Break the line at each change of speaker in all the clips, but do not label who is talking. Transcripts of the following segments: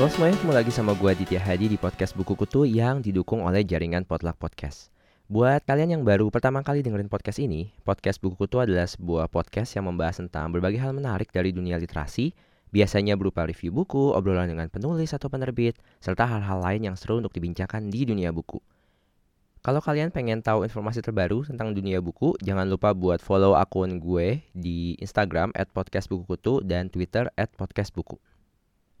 Halo semuanya, ketemu lagi sama gue Ditya Hadi di podcast Buku Kutu yang didukung oleh jaringan Potluck Podcast. Buat kalian yang baru pertama kali dengerin podcast ini, podcast Buku Kutu adalah sebuah podcast yang membahas tentang berbagai hal menarik dari dunia literasi, biasanya berupa review buku, obrolan dengan penulis atau penerbit, serta hal-hal lain yang seru untuk dibincangkan di dunia buku. Kalau kalian pengen tahu informasi terbaru tentang dunia buku, jangan lupa buat follow akun gue di Instagram at podcast buku kutu dan Twitter at podcast buku.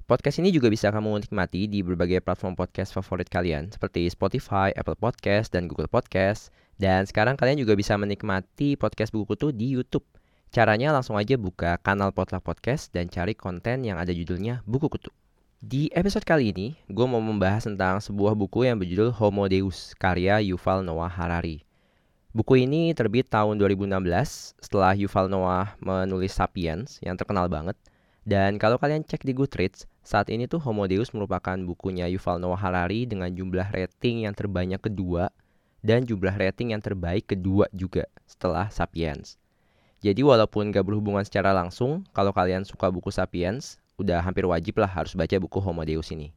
Podcast ini juga bisa kamu nikmati di berbagai platform podcast favorit kalian seperti Spotify, Apple Podcast, dan Google Podcast. Dan sekarang kalian juga bisa menikmati podcast buku kutu di YouTube. Caranya langsung aja buka kanal Potluck Podcast dan cari konten yang ada judulnya Buku Kutu. Di episode kali ini, gue mau membahas tentang sebuah buku yang berjudul Homo Deus, karya Yuval Noah Harari. Buku ini terbit tahun 2016 setelah Yuval Noah menulis Sapiens yang terkenal banget. Dan kalau kalian cek di Goodreads, saat ini tuh Homo Deus merupakan bukunya Yuval Noah Harari dengan jumlah rating yang terbanyak kedua dan jumlah rating yang terbaik kedua juga setelah Sapiens. Jadi walaupun gak berhubungan secara langsung, kalau kalian suka buku Sapiens, udah hampir wajib lah harus baca buku Homo Deus ini.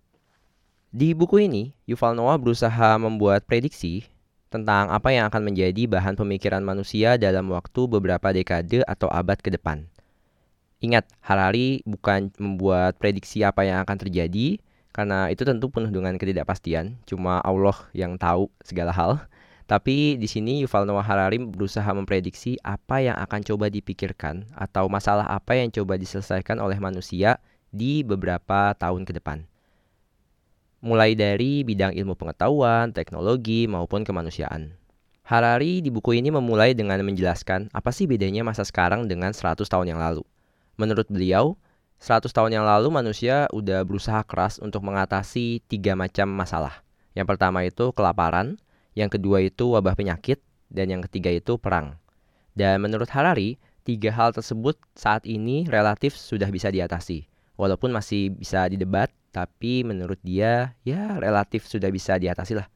Di buku ini, Yuval Noah berusaha membuat prediksi tentang apa yang akan menjadi bahan pemikiran manusia dalam waktu beberapa dekade atau abad ke depan. Ingat, Harari bukan membuat prediksi apa yang akan terjadi, karena itu tentu penuh dengan ketidakpastian. Cuma Allah yang tahu segala hal. Tapi di sini Yuval Noah Harari berusaha memprediksi apa yang akan coba dipikirkan atau masalah apa yang coba diselesaikan oleh manusia di beberapa tahun ke depan. Mulai dari bidang ilmu pengetahuan, teknologi, maupun kemanusiaan. Harari di buku ini memulai dengan menjelaskan apa sih bedanya masa sekarang dengan 100 tahun yang lalu. Menurut beliau, 100 tahun yang lalu manusia udah berusaha keras untuk mengatasi tiga macam masalah. Yang pertama itu kelaparan, yang kedua itu wabah penyakit, dan yang ketiga itu perang. Dan menurut Harari, tiga hal tersebut saat ini relatif sudah bisa diatasi. Walaupun masih bisa didebat, tapi menurut dia ya relatif sudah bisa diatasi lah.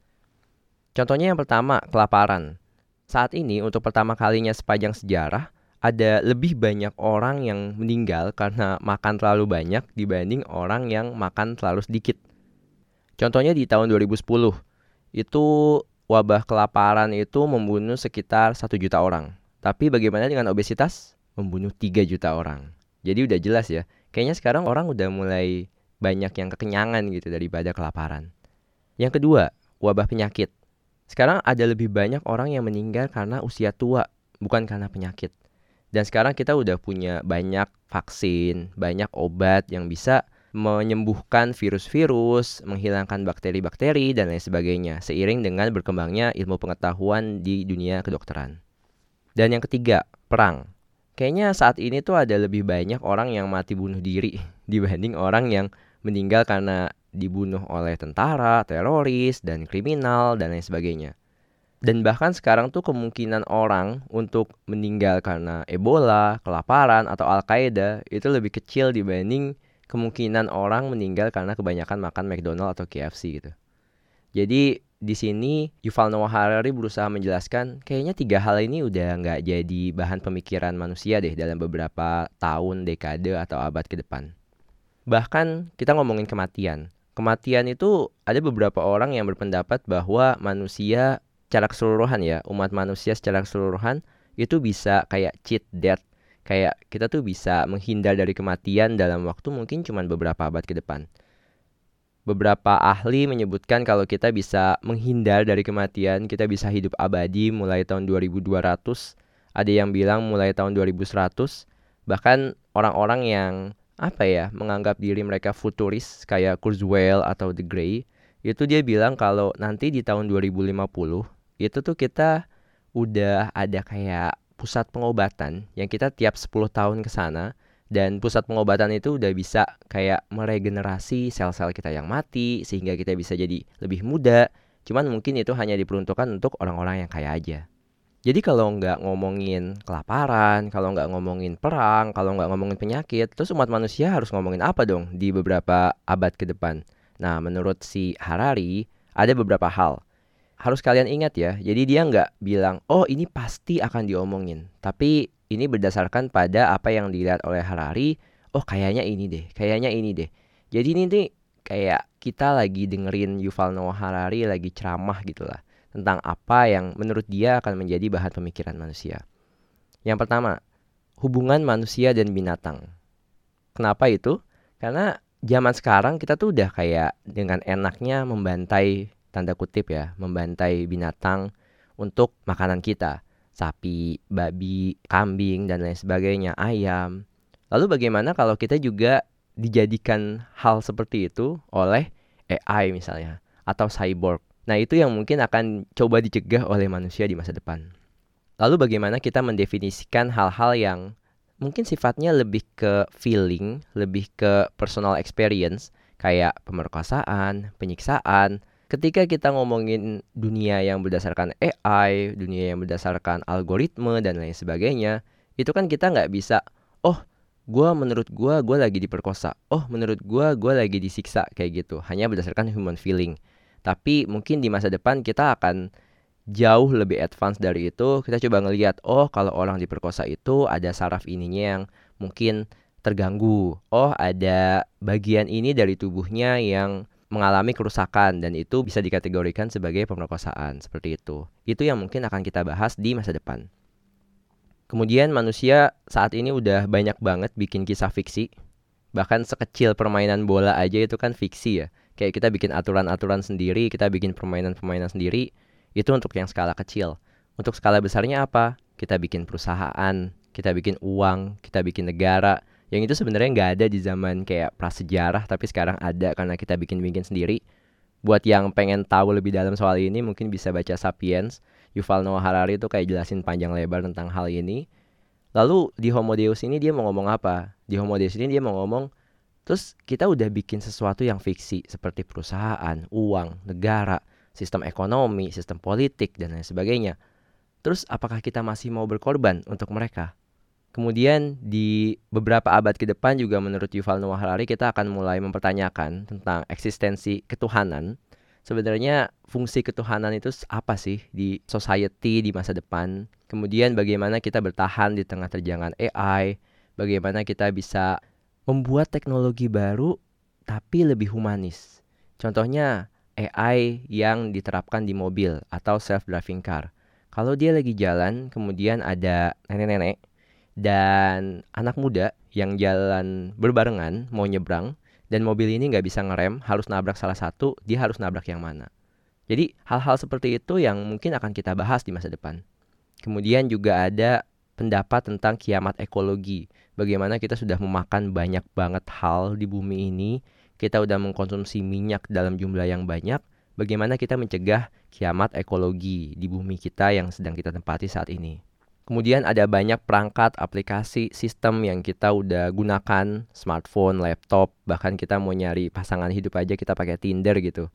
Contohnya yang pertama, kelaparan. Saat ini untuk pertama kalinya sepanjang sejarah, ada lebih banyak orang yang meninggal karena makan terlalu banyak dibanding orang yang makan terlalu sedikit. Contohnya di tahun 2010, itu wabah kelaparan itu membunuh sekitar 1 juta orang. Tapi bagaimana dengan obesitas? Membunuh 3 juta orang. Jadi udah jelas ya, kayaknya sekarang orang udah mulai banyak yang kekenyangan gitu daripada kelaparan. Yang kedua, wabah penyakit. Sekarang ada lebih banyak orang yang meninggal karena usia tua, bukan karena penyakit. Dan sekarang kita udah punya banyak vaksin, banyak obat yang bisa menyembuhkan virus-virus, menghilangkan bakteri-bakteri, dan lain sebagainya, seiring dengan berkembangnya ilmu pengetahuan di dunia kedokteran. Dan yang ketiga, perang. Kayaknya saat ini tuh ada lebih banyak orang yang mati bunuh diri dibanding orang yang meninggal karena dibunuh oleh tentara, teroris, dan kriminal, dan lain sebagainya. Dan bahkan sekarang tuh kemungkinan orang untuk meninggal karena Ebola, kelaparan, atau Al-Qaeda itu lebih kecil dibanding kemungkinan orang meninggal karena kebanyakan makan McDonald atau KFC gitu. Jadi di sini Yuval Noah Harari berusaha menjelaskan kayaknya tiga hal ini udah nggak jadi bahan pemikiran manusia deh dalam beberapa tahun, dekade, atau abad ke depan. Bahkan kita ngomongin kematian. Kematian itu ada beberapa orang yang berpendapat bahwa manusia secara keseluruhan ya umat manusia secara keseluruhan itu bisa kayak cheat death kayak kita tuh bisa menghindar dari kematian dalam waktu mungkin cuma beberapa abad ke depan beberapa ahli menyebutkan kalau kita bisa menghindar dari kematian kita bisa hidup abadi mulai tahun 2200 ada yang bilang mulai tahun 2100 bahkan orang-orang yang apa ya menganggap diri mereka futuris kayak Kurzweil atau The Grey itu dia bilang kalau nanti di tahun 2050 itu tuh kita udah ada kayak pusat pengobatan yang kita tiap 10 tahun ke sana dan pusat pengobatan itu udah bisa kayak meregenerasi sel-sel kita yang mati sehingga kita bisa jadi lebih muda. Cuman mungkin itu hanya diperuntukkan untuk orang-orang yang kaya aja. Jadi kalau nggak ngomongin kelaparan, kalau nggak ngomongin perang, kalau nggak ngomongin penyakit, terus umat manusia harus ngomongin apa dong di beberapa abad ke depan? Nah, menurut si Harari, ada beberapa hal. harus kalian ingat ya. Jadi dia nggak bilang, oh ini pasti akan diomongin. Tapi ini berdasarkan pada apa yang dilihat oleh Harari. Oh kayaknya ini deh, kayaknya ini deh. Jadi ini nih kayak kita lagi dengerin Yuval Noah Harari lagi ceramah gitu lah tentang apa yang menurut dia akan menjadi bahan pemikiran manusia. Yang pertama, hubungan manusia dan binatang. Kenapa itu? Karena zaman sekarang kita tuh udah kayak dengan enaknya membantai tanda kutip ya, membantai binatang untuk makanan kita. Sapi, babi, kambing dan lain sebagainya, ayam. Lalu bagaimana kalau kita juga dijadikan hal seperti itu oleh AI misalnya atau cyborg. Nah, itu yang mungkin akan coba dicegah oleh manusia di masa depan. Lalu bagaimana kita mendefinisikan hal-hal yang mungkin sifatnya lebih ke feeling, lebih ke personal experience, kayak pemerkosaan, penyiksaan. Ketika kita ngomongin dunia yang berdasarkan AI, dunia yang berdasarkan algoritme dan lain sebagainya, itu kan kita nggak bisa, oh, gue menurut gue gue lagi diperkosa, oh menurut gue gue lagi disiksa. Kayak gitu, hanya berdasarkan human feeling. Tapi mungkin di masa depan kita akan jauh lebih advance dari itu. Kita coba ngelihat oh kalau orang diperkosa itu ada saraf ininya yang mungkin terganggu. Oh ada bagian ini dari tubuhnya yang mengalami kerusakan dan itu bisa dikategorikan sebagai pemerkosaan seperti itu itu yang mungkin akan kita bahas di masa depan kemudian manusia saat ini udah banyak banget bikin kisah fiksi bahkan sekecil permainan bola aja itu kan fiksi ya kayak kita bikin aturan-aturan sendiri kita bikin permainan-permainan sendiri itu untuk yang skala kecil. Untuk skala besarnya apa? Kita bikin perusahaan, kita bikin uang, kita bikin negara. Yang itu sebenarnya nggak ada di zaman kayak prasejarah, tapi sekarang ada karena kita bikin-bikin sendiri. Buat yang pengen tahu lebih dalam soal ini, mungkin bisa baca Sapiens. Yuval Noah Harari itu kayak jelasin panjang lebar tentang hal ini. Lalu di Homo Deus ini dia mau ngomong apa? Di Homo Deus ini dia mau ngomong, terus kita udah bikin sesuatu yang fiksi seperti perusahaan, uang, negara sistem ekonomi, sistem politik, dan lain sebagainya. Terus apakah kita masih mau berkorban untuk mereka? Kemudian di beberapa abad ke depan juga menurut Yuval Noah Harari kita akan mulai mempertanyakan tentang eksistensi ketuhanan. Sebenarnya fungsi ketuhanan itu apa sih di society di masa depan? Kemudian bagaimana kita bertahan di tengah terjangan AI? Bagaimana kita bisa membuat teknologi baru tapi lebih humanis? Contohnya AI yang diterapkan di mobil atau self-driving car. Kalau dia lagi jalan, kemudian ada nenek-nenek dan anak muda yang jalan berbarengan mau nyebrang dan mobil ini nggak bisa ngerem, harus nabrak salah satu, dia harus nabrak yang mana. Jadi hal-hal seperti itu yang mungkin akan kita bahas di masa depan. Kemudian juga ada pendapat tentang kiamat ekologi. Bagaimana kita sudah memakan banyak banget hal di bumi ini kita udah mengkonsumsi minyak dalam jumlah yang banyak, bagaimana kita mencegah kiamat ekologi di bumi kita yang sedang kita tempati saat ini. Kemudian ada banyak perangkat, aplikasi, sistem yang kita udah gunakan, smartphone, laptop, bahkan kita mau nyari pasangan hidup aja kita pakai Tinder gitu.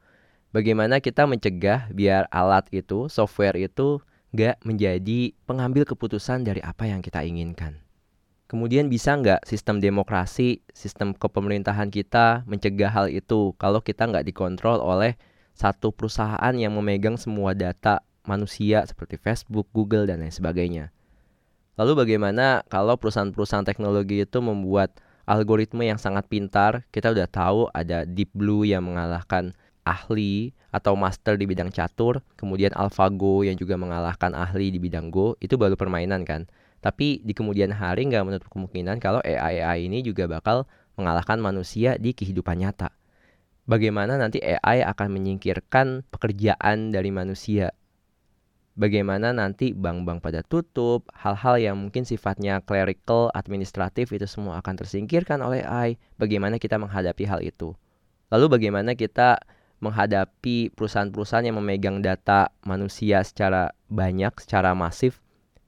Bagaimana kita mencegah biar alat itu, software itu gak menjadi pengambil keputusan dari apa yang kita inginkan. Kemudian bisa nggak sistem demokrasi, sistem kepemerintahan kita mencegah hal itu kalau kita nggak dikontrol oleh satu perusahaan yang memegang semua data manusia seperti Facebook, Google, dan lain sebagainya. Lalu bagaimana kalau perusahaan-perusahaan teknologi itu membuat algoritma yang sangat pintar, kita udah tahu ada Deep Blue yang mengalahkan ahli atau master di bidang catur, kemudian AlphaGo yang juga mengalahkan ahli di bidang Go, itu baru permainan kan. Tapi di kemudian hari nggak menutup kemungkinan kalau AI-AI ini juga bakal mengalahkan manusia di kehidupan nyata. Bagaimana nanti AI akan menyingkirkan pekerjaan dari manusia. Bagaimana nanti bank-bank pada tutup, hal-hal yang mungkin sifatnya clerical, administratif itu semua akan tersingkirkan oleh AI. Bagaimana kita menghadapi hal itu? Lalu bagaimana kita menghadapi perusahaan-perusahaan yang memegang data manusia secara banyak, secara masif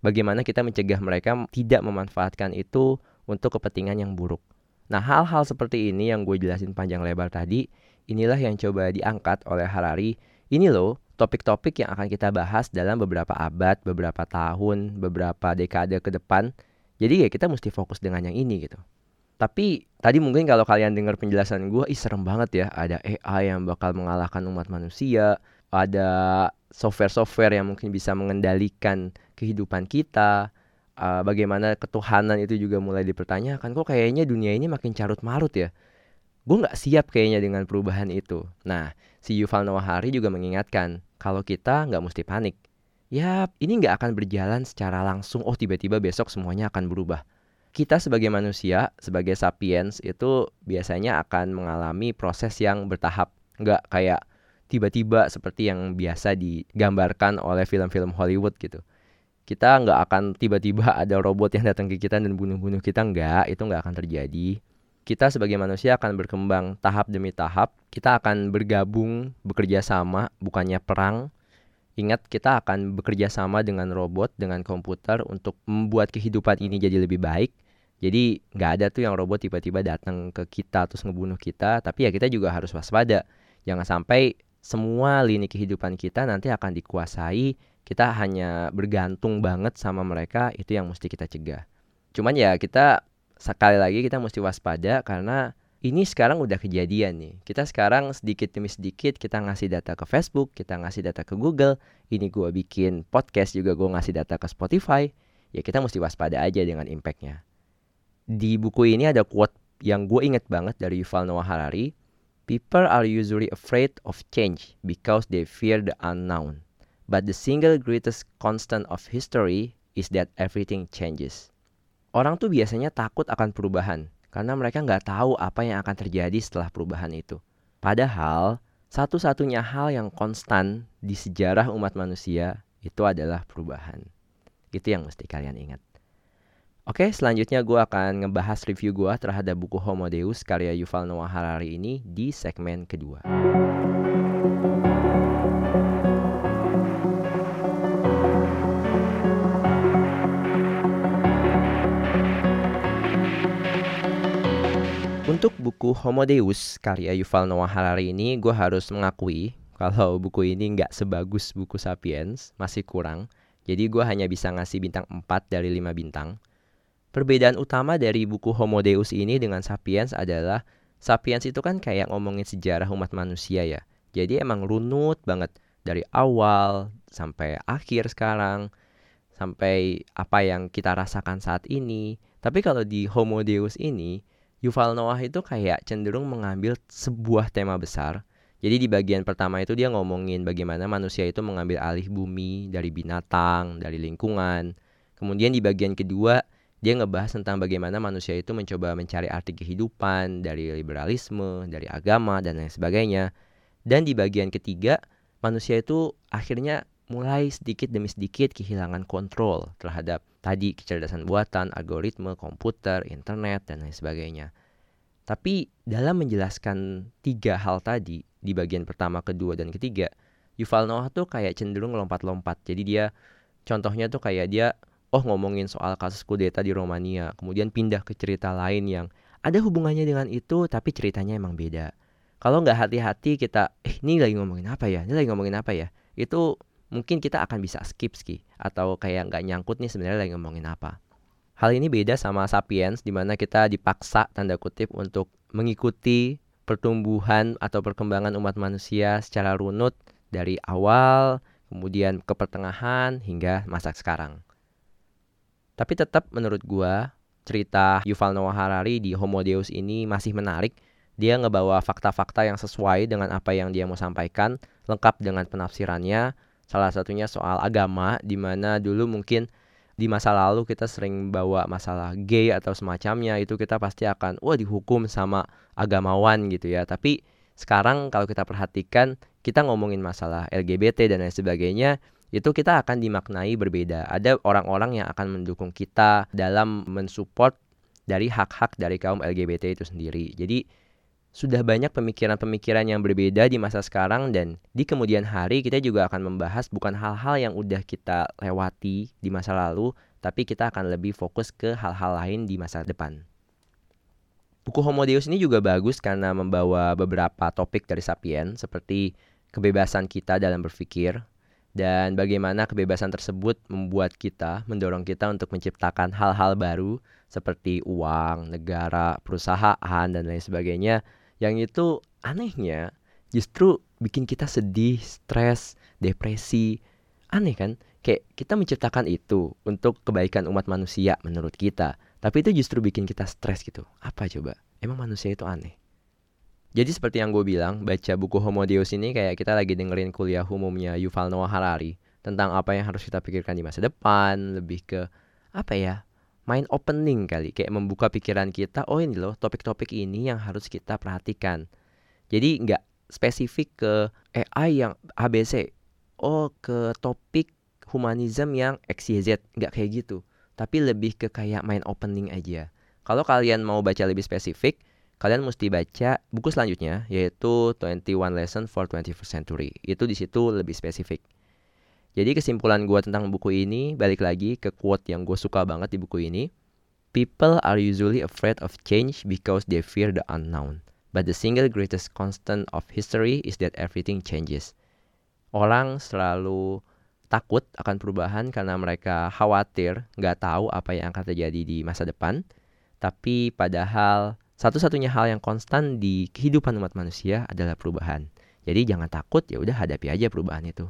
bagaimana kita mencegah mereka tidak memanfaatkan itu untuk kepentingan yang buruk. Nah, hal-hal seperti ini yang gue jelasin panjang lebar tadi, inilah yang coba diangkat oleh Harari. Ini loh topik-topik yang akan kita bahas dalam beberapa abad, beberapa tahun, beberapa dekade ke depan. Jadi ya kita mesti fokus dengan yang ini gitu. Tapi tadi mungkin kalau kalian dengar penjelasan gue, ih serem banget ya, ada AI yang bakal mengalahkan umat manusia, ada software-software yang mungkin bisa mengendalikan kehidupan kita, uh, bagaimana ketuhanan itu juga mulai dipertanyakan. Kok kayaknya dunia ini makin carut marut ya? Gue nggak siap kayaknya dengan perubahan itu. Nah, si Yuval Noah Hari juga mengingatkan kalau kita nggak mesti panik. Ya, ini nggak akan berjalan secara langsung. Oh, tiba-tiba besok semuanya akan berubah. Kita sebagai manusia, sebagai sapiens itu biasanya akan mengalami proses yang bertahap. Nggak kayak tiba-tiba seperti yang biasa digambarkan oleh film-film Hollywood gitu kita nggak akan tiba-tiba ada robot yang datang ke kita dan bunuh-bunuh kita nggak itu nggak akan terjadi kita sebagai manusia akan berkembang tahap demi tahap. Kita akan bergabung bekerja sama bukannya perang. Ingat kita akan bekerja sama dengan robot dengan komputer untuk membuat kehidupan ini jadi lebih baik. Jadi nggak ada tuh yang robot tiba-tiba datang ke kita terus ngebunuh kita. Tapi ya kita juga harus waspada. Jangan sampai semua lini kehidupan kita nanti akan dikuasai. Kita hanya bergantung banget sama mereka itu yang mesti kita cegah. Cuman ya kita sekali lagi kita mesti waspada karena ini sekarang udah kejadian nih. Kita sekarang sedikit demi sedikit kita ngasih data ke Facebook, kita ngasih data ke Google. Ini gue bikin podcast juga gue ngasih data ke Spotify. Ya kita mesti waspada aja dengan impactnya. Di buku ini ada quote yang gue inget banget dari Yuval Noah Harari. People are usually afraid of change because they fear the unknown. But the single greatest constant of history is that everything changes. Orang tuh biasanya takut akan perubahan karena mereka nggak tahu apa yang akan terjadi setelah perubahan itu. Padahal satu-satunya hal yang konstan di sejarah umat manusia itu adalah perubahan. Itu yang mesti kalian ingat. Oke, selanjutnya gue akan ngebahas review gue terhadap buku Homo Deus karya Yuval Noah Harari ini di segmen kedua. Untuk buku Homo Deus karya Yuval Noah Harari ini gue harus mengakui kalau buku ini nggak sebagus buku Sapiens, masih kurang. Jadi gue hanya bisa ngasih bintang 4 dari 5 bintang. Perbedaan utama dari buku Homo Deus ini dengan Sapiens adalah Sapiens itu kan kayak ngomongin sejarah umat manusia ya. Jadi emang runut banget dari awal sampai akhir sekarang sampai apa yang kita rasakan saat ini. Tapi kalau di Homo Deus ini Yuval Noah itu kayak cenderung mengambil sebuah tema besar. Jadi di bagian pertama itu dia ngomongin bagaimana manusia itu mengambil alih bumi dari binatang, dari lingkungan. Kemudian di bagian kedua dia ngebahas tentang bagaimana manusia itu mencoba mencari arti kehidupan dari liberalisme, dari agama dan lain sebagainya. Dan di bagian ketiga manusia itu akhirnya mulai sedikit demi sedikit kehilangan kontrol terhadap tadi kecerdasan buatan, algoritma, komputer, internet, dan lain sebagainya. Tapi dalam menjelaskan tiga hal tadi di bagian pertama, kedua, dan ketiga, Yuval Noah tuh kayak cenderung lompat-lompat. Jadi dia contohnya tuh kayak dia oh ngomongin soal kasus kudeta di Romania, kemudian pindah ke cerita lain yang ada hubungannya dengan itu tapi ceritanya emang beda. Kalau nggak hati-hati kita, eh ini lagi ngomongin apa ya? Ini lagi ngomongin apa ya? Itu mungkin kita akan bisa skip ski atau kayak nggak nyangkut nih sebenarnya lagi ngomongin apa. Hal ini beda sama sapiens di mana kita dipaksa tanda kutip untuk mengikuti pertumbuhan atau perkembangan umat manusia secara runut dari awal, kemudian ke pertengahan hingga masa sekarang. Tapi tetap menurut gua cerita Yuval Noah Harari di Homo Deus ini masih menarik. Dia ngebawa fakta-fakta yang sesuai dengan apa yang dia mau sampaikan, lengkap dengan penafsirannya, Salah satunya soal agama, di mana dulu mungkin di masa lalu kita sering bawa masalah gay atau semacamnya itu kita pasti akan wah dihukum sama agamawan gitu ya. Tapi sekarang kalau kita perhatikan kita ngomongin masalah LGBT dan lain sebagainya itu kita akan dimaknai berbeda. Ada orang-orang yang akan mendukung kita dalam mensupport dari hak-hak dari kaum LGBT itu sendiri. Jadi sudah banyak pemikiran-pemikiran yang berbeda di masa sekarang dan di kemudian hari kita juga akan membahas bukan hal-hal yang udah kita lewati di masa lalu, tapi kita akan lebih fokus ke hal-hal lain di masa depan. Buku Homo Deus ini juga bagus karena membawa beberapa topik dari Sapien seperti kebebasan kita dalam berpikir dan bagaimana kebebasan tersebut membuat kita, mendorong kita untuk menciptakan hal-hal baru seperti uang, negara, perusahaan dan lain sebagainya yang itu anehnya justru bikin kita sedih, stres, depresi. Aneh kan? Kayak kita menciptakan itu untuk kebaikan umat manusia menurut kita. Tapi itu justru bikin kita stres gitu. Apa coba? Emang manusia itu aneh. Jadi seperti yang gue bilang, baca buku Homo Deus ini kayak kita lagi dengerin kuliah umumnya Yuval Noah Harari tentang apa yang harus kita pikirkan di masa depan, lebih ke apa ya? Main opening kali, kayak membuka pikiran kita, oh ini loh topik-topik ini yang harus kita perhatikan. Jadi nggak spesifik ke AI yang ABC. Oh, ke topik humanism yang XYZ. Nggak kayak gitu. Tapi lebih ke kayak main opening aja. Kalau kalian mau baca lebih spesifik, kalian mesti baca buku selanjutnya yaitu 21 Lesson for 21st Century. Itu di situ lebih spesifik. Jadi kesimpulan gue tentang buku ini balik lagi ke quote yang gue suka banget di buku ini. People are usually afraid of change because they fear the unknown. But the single greatest constant of history is that everything changes. Orang selalu takut akan perubahan karena mereka khawatir nggak tahu apa yang akan terjadi di masa depan. Tapi padahal satu-satunya hal yang konstan di kehidupan umat manusia adalah perubahan. Jadi jangan takut, ya udah hadapi aja perubahan itu.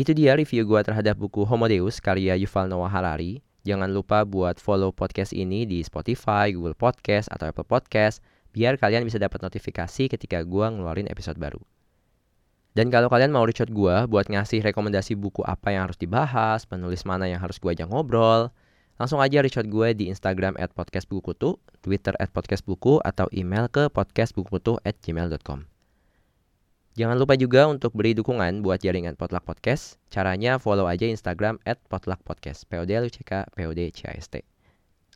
Itu dia review gue terhadap buku Homo Deus karya Yuval Noah Harari. Jangan lupa buat follow podcast ini di Spotify, Google Podcast, atau Apple Podcast biar kalian bisa dapat notifikasi ketika gue ngeluarin episode baru. Dan kalau kalian mau reach out gue buat ngasih rekomendasi buku apa yang harus dibahas, penulis mana yang harus gue ajak ngobrol, langsung aja reach out gue di Instagram at podcastbukukutu, Twitter podcastbuku, atau email ke podcastbukukutu at. Jangan lupa juga untuk beri dukungan buat jaringan Potluck Podcast. Caranya follow aja Instagram at Potluck Podcast. POD POD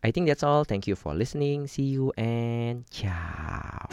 I think that's all. Thank you for listening. See you and ciao.